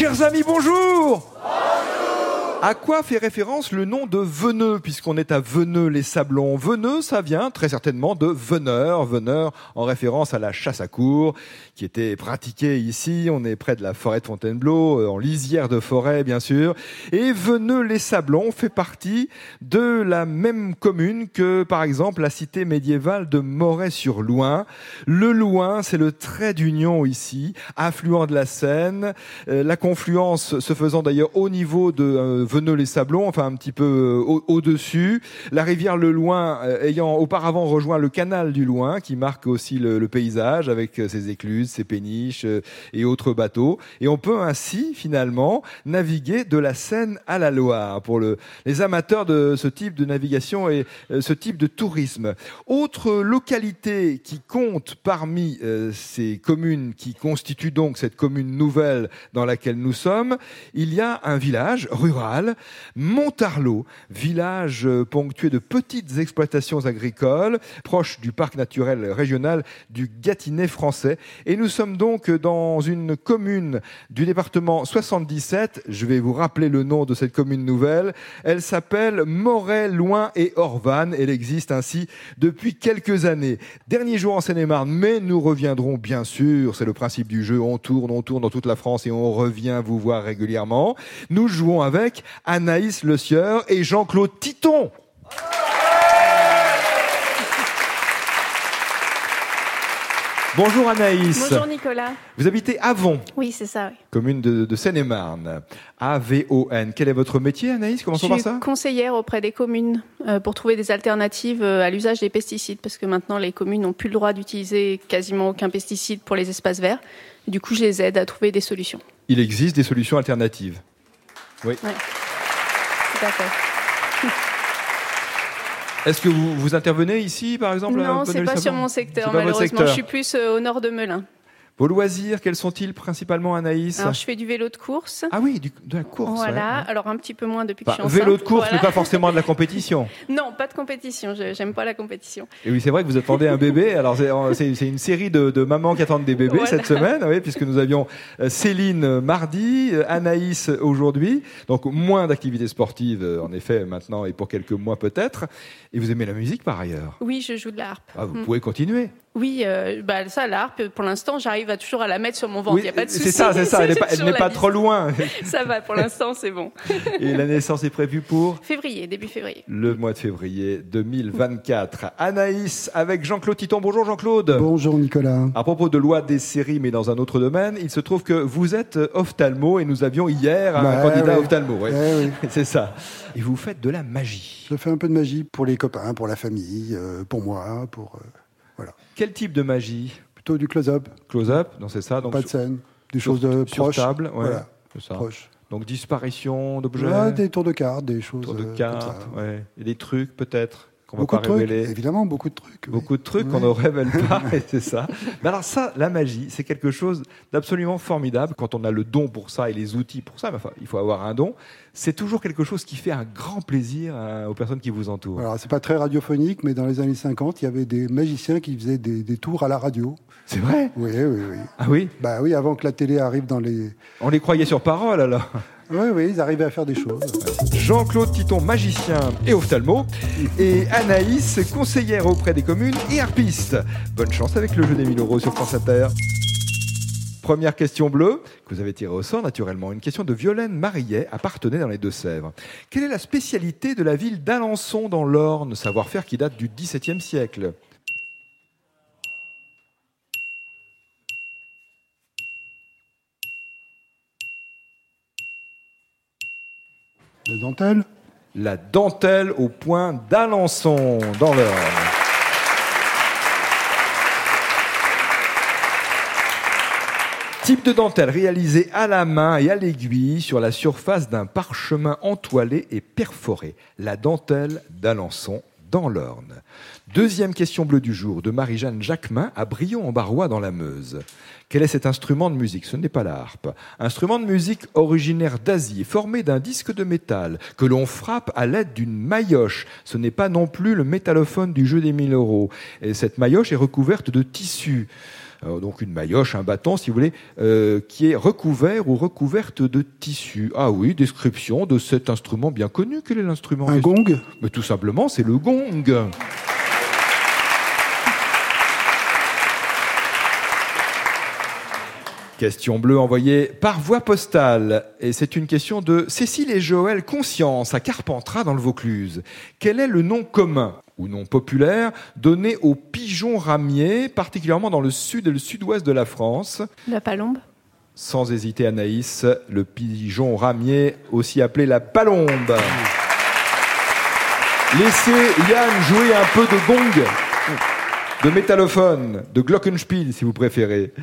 Chers amis, bonjour à quoi fait référence le nom de Veneux, puisqu'on est à Veneux-les-Sablons Veneux, ça vient très certainement de veneur, veneur en référence à la chasse à cour, qui était pratiquée ici. On est près de la forêt de Fontainebleau, euh, en lisière de forêt, bien sûr. Et Veneux-les-Sablons fait partie de la même commune que, par exemple, la cité médiévale de Moret-sur-Loing. Le Loing, c'est le trait d'union ici, affluent de la Seine. Euh, la confluence se faisant d'ailleurs au niveau de euh, Veneux-les-Sablons, enfin un petit peu euh, au-dessus. la rivière Le Loing euh, ayant auparavant rejoint le canal du Loing, qui marque aussi le, paysage avec euh, ses écluses, ses péniches et autres bateaux. Et on peut ainsi finalement naviguer de la Seine à la Loire pour le, les amateurs de ce type de navigation et ce type de tourisme. Autre localité qui compte parmi ces communes qui constituent donc cette commune nouvelle dans laquelle nous sommes, il y a un village rural Montarlot, village euh, ponctué de petites exploitations agricoles, proche du parc naturel régional du Gâtinais français. Et nous sommes donc dans une commune du département 77. Je vais vous rappeler le nom de cette commune nouvelle. Elle s'appelle Moret, Loin et Orvanne. Elle existe ainsi depuis quelques années. Dernier jour en Seine-et-Marne, mais nous reviendrons bien sûr. C'est le principe du jeu. On tourne, on tourne dans toute la France et on revient vous voir régulièrement. Nous jouons avec Anaïs Le Sieur et Jean-Claude Titon. Bonjour Anaïs. Bonjour Nicolas. Vous habitez Avon. Oui, c'est ça. Commune de, Seine-et-Marne. A-V-O-N. Quel est votre métier, Anaïs? Commençons par ça? conseillère auprès des communes euh, pour trouver des alternatives euh, à l'usage des pesticides, parce que maintenant les communes n'ont plus le droit d'utiliser quasiment aucun pesticide pour les espaces verts. Du coup, je les aide à trouver des solutions. Il existe des solutions alternatives. Oui. Est-ce que vous, vous intervenez ici, par exemple Non, c'est pas sur mon secteur, malheureusement. Je suis plus euh, au nord de Melun. Vos loisirs, quels sont-ils principalement, Anaïs Alors, je fais du vélo de course. Ah oui, de la course. Voilà, alors un petit peu moins depuis que je suis enceinte. Vélo de course, mais pas forcément de la compétition. non, pas de compétition, j'aime pas la compétition. Et oui, c'est vrai que vous attendez un bébé. Alors, c'est une série de, mamans qui attendent des bébés cette semaine, oui, puisque nous avions euh, Céline euh, mardi, euh, Anaïs aujourd'hui. Donc, moins d'activités sportives, en effet, maintenant et pour quelques mois peut-être. Et vous aimez la musique par ailleurs? Oui, je joue de la Ah, vous mm. pouvez continuer oui, euh, bah, ça, l'harpe, pour l'instant, j'arrive à toujours à la mettre sur mon ventre. Il n'y a pas de souci. C'est ça, c'est ça. Elle n'est pas, trop loin. ça va, pour l'instant, c'est bon. Et la naissance est prévue pour Février, début février. Le mois de février 2024. Anaïs avec Jean-Claude Titon. Bonjour Jean-Claude. Bonjour Nicolas. À propos de loi des séries, mais dans un autre domaine, il se trouve que vous êtes ophtalmo et nous avions hier un candidat ophtalmo. Oui. c'est ça. Et vous faites de la magie. Je fais un peu de magie pour les copains, pour la famille, euh, pour moi, pour. Euh, quel type de magie Plutôt du close-up. Close-up, donc c'est ça. Donc pas de scène, des choses de sur table, ouais, ça. Donc disparition d'objets. des tours de cartes, des choses. Tours de euh, cartes, ouais. Et des trucs peut-être beaucoup de Trucs, évidemment, beaucoup de trucs. Beaucoup de trucs qu'on ne révèle pas, c'est ça. Mais alors ça, la magie, c'est quelque chose d'absolument formidable quand on a le don pour ça et les outils pour ça. Enfin, il faut avoir un don. C'est toujours quelque chose qui fait un grand plaisir euh, aux personnes qui vous entourent. Alors, c'est pas très radiophonique, mais dans les années 50, il y avait des magiciens qui faisaient des, des tours à la radio. C'est vrai? Oui, oui, oui. Ah oui? Bah oui, avant que la télé arrive dans les... On les croyait sur parole, alors oui, oui, ils arrivaient à faire des choses. Jean-Claude Titon, magicien et ophtalmo, et Anaïs, conseillère auprès des communes et harpiste. Bonne chance avec le jeu des 1000 euros sur France Inter. Première question bleue, que vous avez tirée au sort naturellement. Une question de Violaine Marillet, appartenait dans les Deux-Sèvres. Quelle est la spécialité de la ville d'Alençon dans l'Orne, savoir-faire qui date du XVIIe siècle? Dentelle La dentelle au point d'Alençon, dans l'Eure. Type de dentelle réalisée à la main et à l'aiguille sur la surface d'un parchemin entoilé et perforé. La dentelle d'Alençon dans l'Orne. Deuxième question bleue du jour de Marie-Jeanne Jacquemin à Brion-en-Barrois dans la Meuse. Quel est cet instrument de musique? Ce n'est pas la harpe. Instrument de musique originaire d'Asie, formé d'un disque de métal que l'on frappe à l'aide d'une maillotche. Ce n'est pas non plus le métallophone du jeu des 1000 euros. Et cette maillotche est recouverte de tissu. Euh, donc une maillotche, un bâton, si vous voulez, euh, qui est recouvert ou recouverte de tissu. Ah oui, description de cet instrument bien connu. Quel est l'instrument? Un gong Mais Tout simplement, c'est le gong. Question bleue envoyée par voie postale. Et c'est une question de Cécile et Joël Conscience à Carpentras dans le Vaucluse. Quel est le nom commun ou nom populaire donné aux pigeons ramiers, particulièrement dans le sud et le sud-ouest de la France? La palombe Sans hésiter, Anaïs, le pigeon ramier, aussi appelé la palombe. Laissez Yann jouer un peu de gong, de métallophone, de glockenspiel si vous préférez.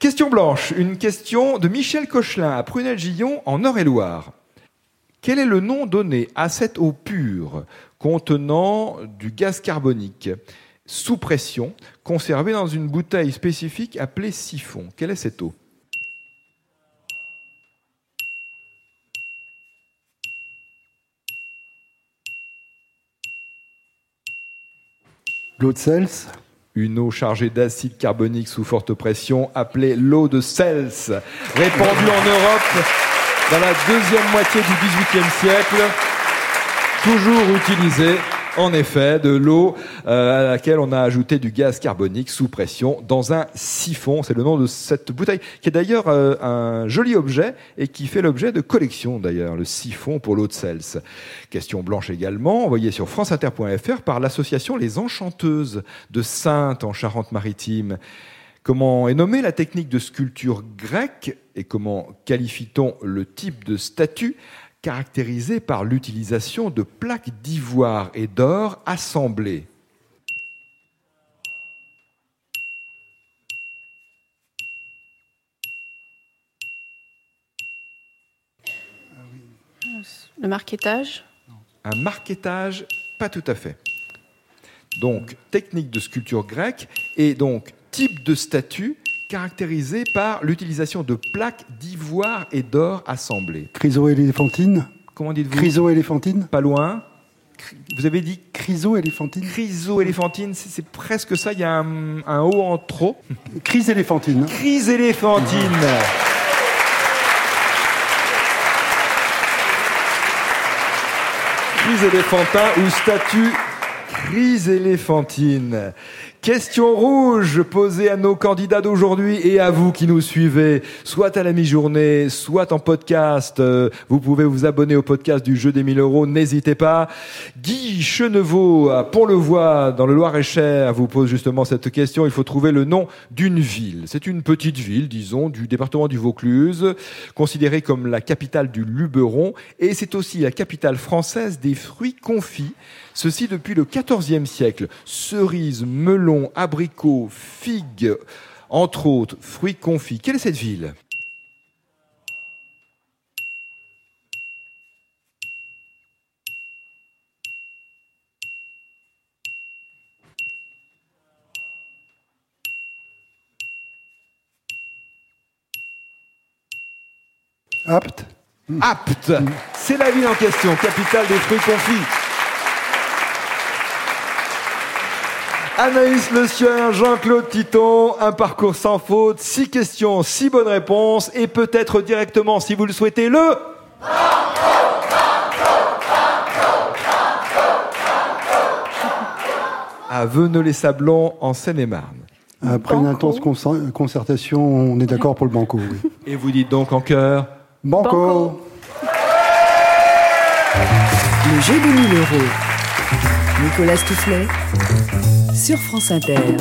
Question blanche, une question de Michel Cochelin à Prunel-Gillon en Eure-et-Loire. Quel est le nom donné à cette eau pure contenant du gaz carbonique sous pression, conservée dans une bouteille spécifique appelée siphon? Quelle est cette eau? L'eau de Cels Une eau chargée d'acide carbonique sous forte pression, appelée l'eau de Cels, répandue en Europe dans la deuxième moitié du XVIIIe siècle, toujours utilisée, en effet, de l'eau euh, à laquelle on a ajouté du gaz carbonique sous pression dans un siphon. C'est le nom de cette bouteille, qui est d'ailleurs euh, un joli objet et qui fait l'objet de collections d'ailleurs, le siphon pour l'eau de Cels. Question blanche également, envoyée sur franceinter.fr par l'association Les Enchanteuses de Sainte en Charente-Maritime. Comment est nommée la technique de sculpture grecque et comment qualifie-t-on le type de statue? Caractérisé par l'utilisation de plaques d'ivoire et d'or assemblées Le marquetage Un marquetage Pas tout à fait. Donc, technique de sculpture grecque et donc type de statue caractérisé par l'utilisation de plaques d'ivoire et d'or assemblées. Chrysoéléphantine Comment dites-vous Chrysoéléphantine Pas loin. Vous avez dit Chrysoéléphantine chrysoéléphantine, c'est c'est presque ça, il y a un, un O en trop. Chryséléphantine. Chryséléphantine. Chryséléphantin ou statue chryséléphantine. Question rouge posée à nos candidats d'aujourd'hui et à vous qui nous suivez, soit à la mi-journée, soit en podcast. Euh, Vous pouvez vous abonner au podcast du jeu des 1000 euros, n'hésitez pas. Guy Chenevaux à Pont-le-Voix, dans le Loir-et-Cher, vous pose justement cette question. Il faut trouver le nom d'une ville. C'est une petite ville, disons, du département du Vaucluse, considérée comme la capitale du Luberon, et c'est aussi la capitale française des fruits confits. Ceci depuis le XIVe siècle. Cerises, melons, abricots, figues, entre autres, fruits confits. Quelle est cette ville? Apte Apte. C'est la ville en question, capitale des fruits confits. Anaïs Le Sieur, Jean-Claude Titon, un parcours sans faute, six questions, six bonnes réponses, et peut-être directement, si vous le souhaitez, le... À Veneux-les-Sablons, en Seine-et-Marne. Après une Banco. intense concer- concertation, on est d'accord pour le banco. oui. Et vous dites donc en cœur Banco, Banco. Le jeu des 1000 euros. Nicolas Toufflet sur France Inter.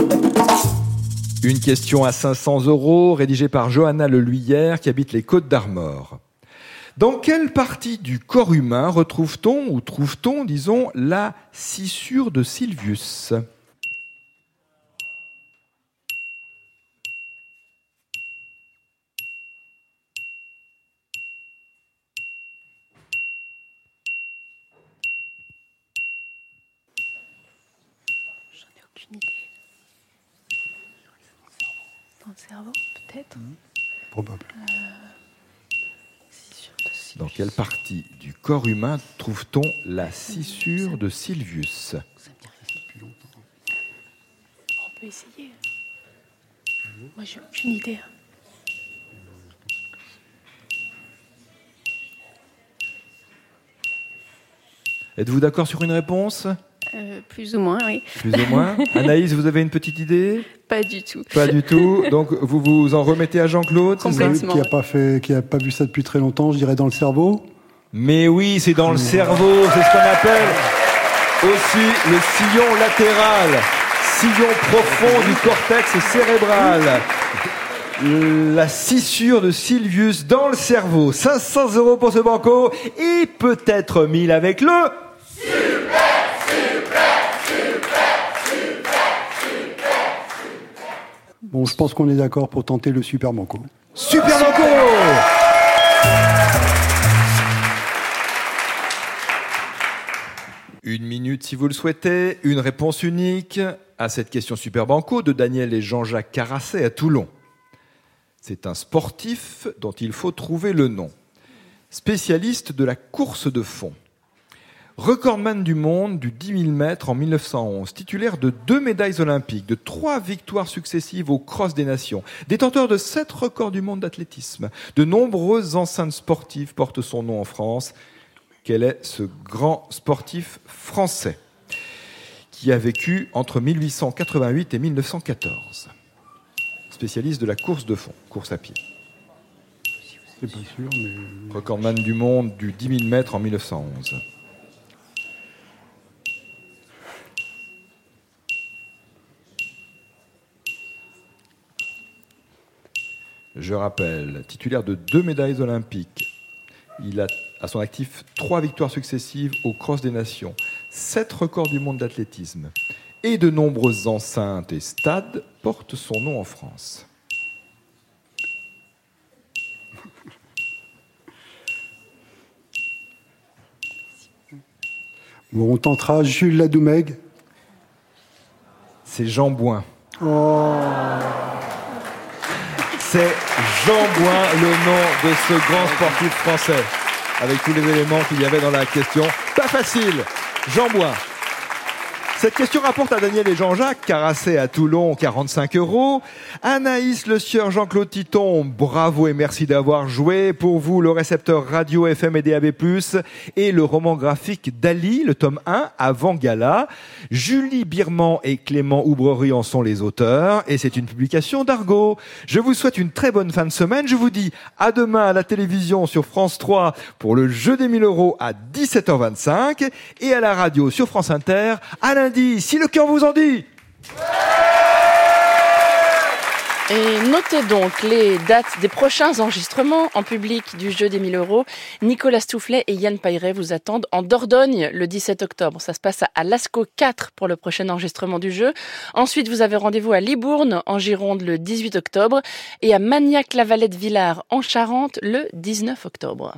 Une question à 500 euros, rédigée par Johanna Leluyère, qui habite les Côtes d'Armor. Dans quelle partie du corps humain retrouve-t-on, ou trouve-t-on, disons, la scissure de Sylvius? Aucune idée. Dans le cerveau, peut-être probable. Scissure de Sylvius. Dans quelle partie du corps humain trouve-t-on la scissure de Sylvius? On peut essayer. Moi, j'ai aucune idée. Êtes-vous d'accord sur une réponse? Euh, plus ou moins, oui. Plus ou moins. Anaïs, vous avez une petite idée? Pas du tout. Pas du tout. Donc vous vous en remettez à Jean-Claude c'est ça? Complètement. Qui n'a pas, fait- qui a pas vu ça depuis très longtemps, je dirais dans le cerveau. Mais oui, c'est dans le cerveau, c'est ce qu'on appelle aussi le sillon latéral, sillon profond du cortex cérébral. La scissure de Sylvius dans le cerveau. 500 euros pour ce banco et peut-être 1000 avec le Bon, je pense qu'on est d'accord pour tenter le super banco. Super Banco Une minute si vous le souhaitez, une réponse unique à cette question Super Banco de Daniel et Jean-Jacques Carasset à Toulon. C'est un sportif dont il faut trouver le nom. Spécialiste de la course de fond. Recordman du monde du 10 000 mètres en 1911, titulaire de deux médailles olympiques, de trois victoires successives au Cross des Nations, détenteur de sept records du monde d'athlétisme. De nombreuses enceintes sportives portent son nom en France. Quel est ce grand sportif français qui a vécu entre 1888 et 1914 Spécialiste de la course de fond, course à pied. C'est pas sûr, mais. Recordman du monde du 10 000 mètres en 1911. Je rappelle, titulaire de deux médailles olympiques, il a à son actif trois victoires successives au Cross des Nations, sept records du monde d'athlétisme et de nombreuses enceintes et stades portent son nom en France. Bon, on tentera Jules Ladoumègue. C'est Jean Bouin. Oh, C'est Jean Bouin, le nom de ce grand sportif français. Avec tous les éléments qu'il y avait dans la question. Pas facile. Jean Bouin. Cette question rapporte à Daniel et Jean-Jacques, Carassé à Toulon, 45 euros. Anaïs Le Sieur, Jean-Claude Titon, bravo et merci d'avoir joué. Pour vous, le récepteur radio FM et DAB+, et le roman graphique Dali, le tome 1, avant Gala. Julie Birman et Clément Oubrerie en sont les auteurs, et c'est une publication d'Argo. Je vous souhaite une très bonne fin de semaine. Je vous dis à demain à la télévision sur France 3 pour le jeu des 1000 euros à 17h25, et à la radio sur France Inter à lundi, si le cœur vous en dit. Et notez donc les dates des prochains enregistrements en public du jeu des 1000 euros. Nicolas Stoufflet et Yann Paillet vous attendent en Dordogne le 17 octobre. Ça se passe à Lascaux 4 pour le prochain enregistrement du jeu. Ensuite, vous avez rendez-vous à Libourne en Gironde le 18 octobre et à Magnac-la-Valette-Villars en Charente le 19 octobre.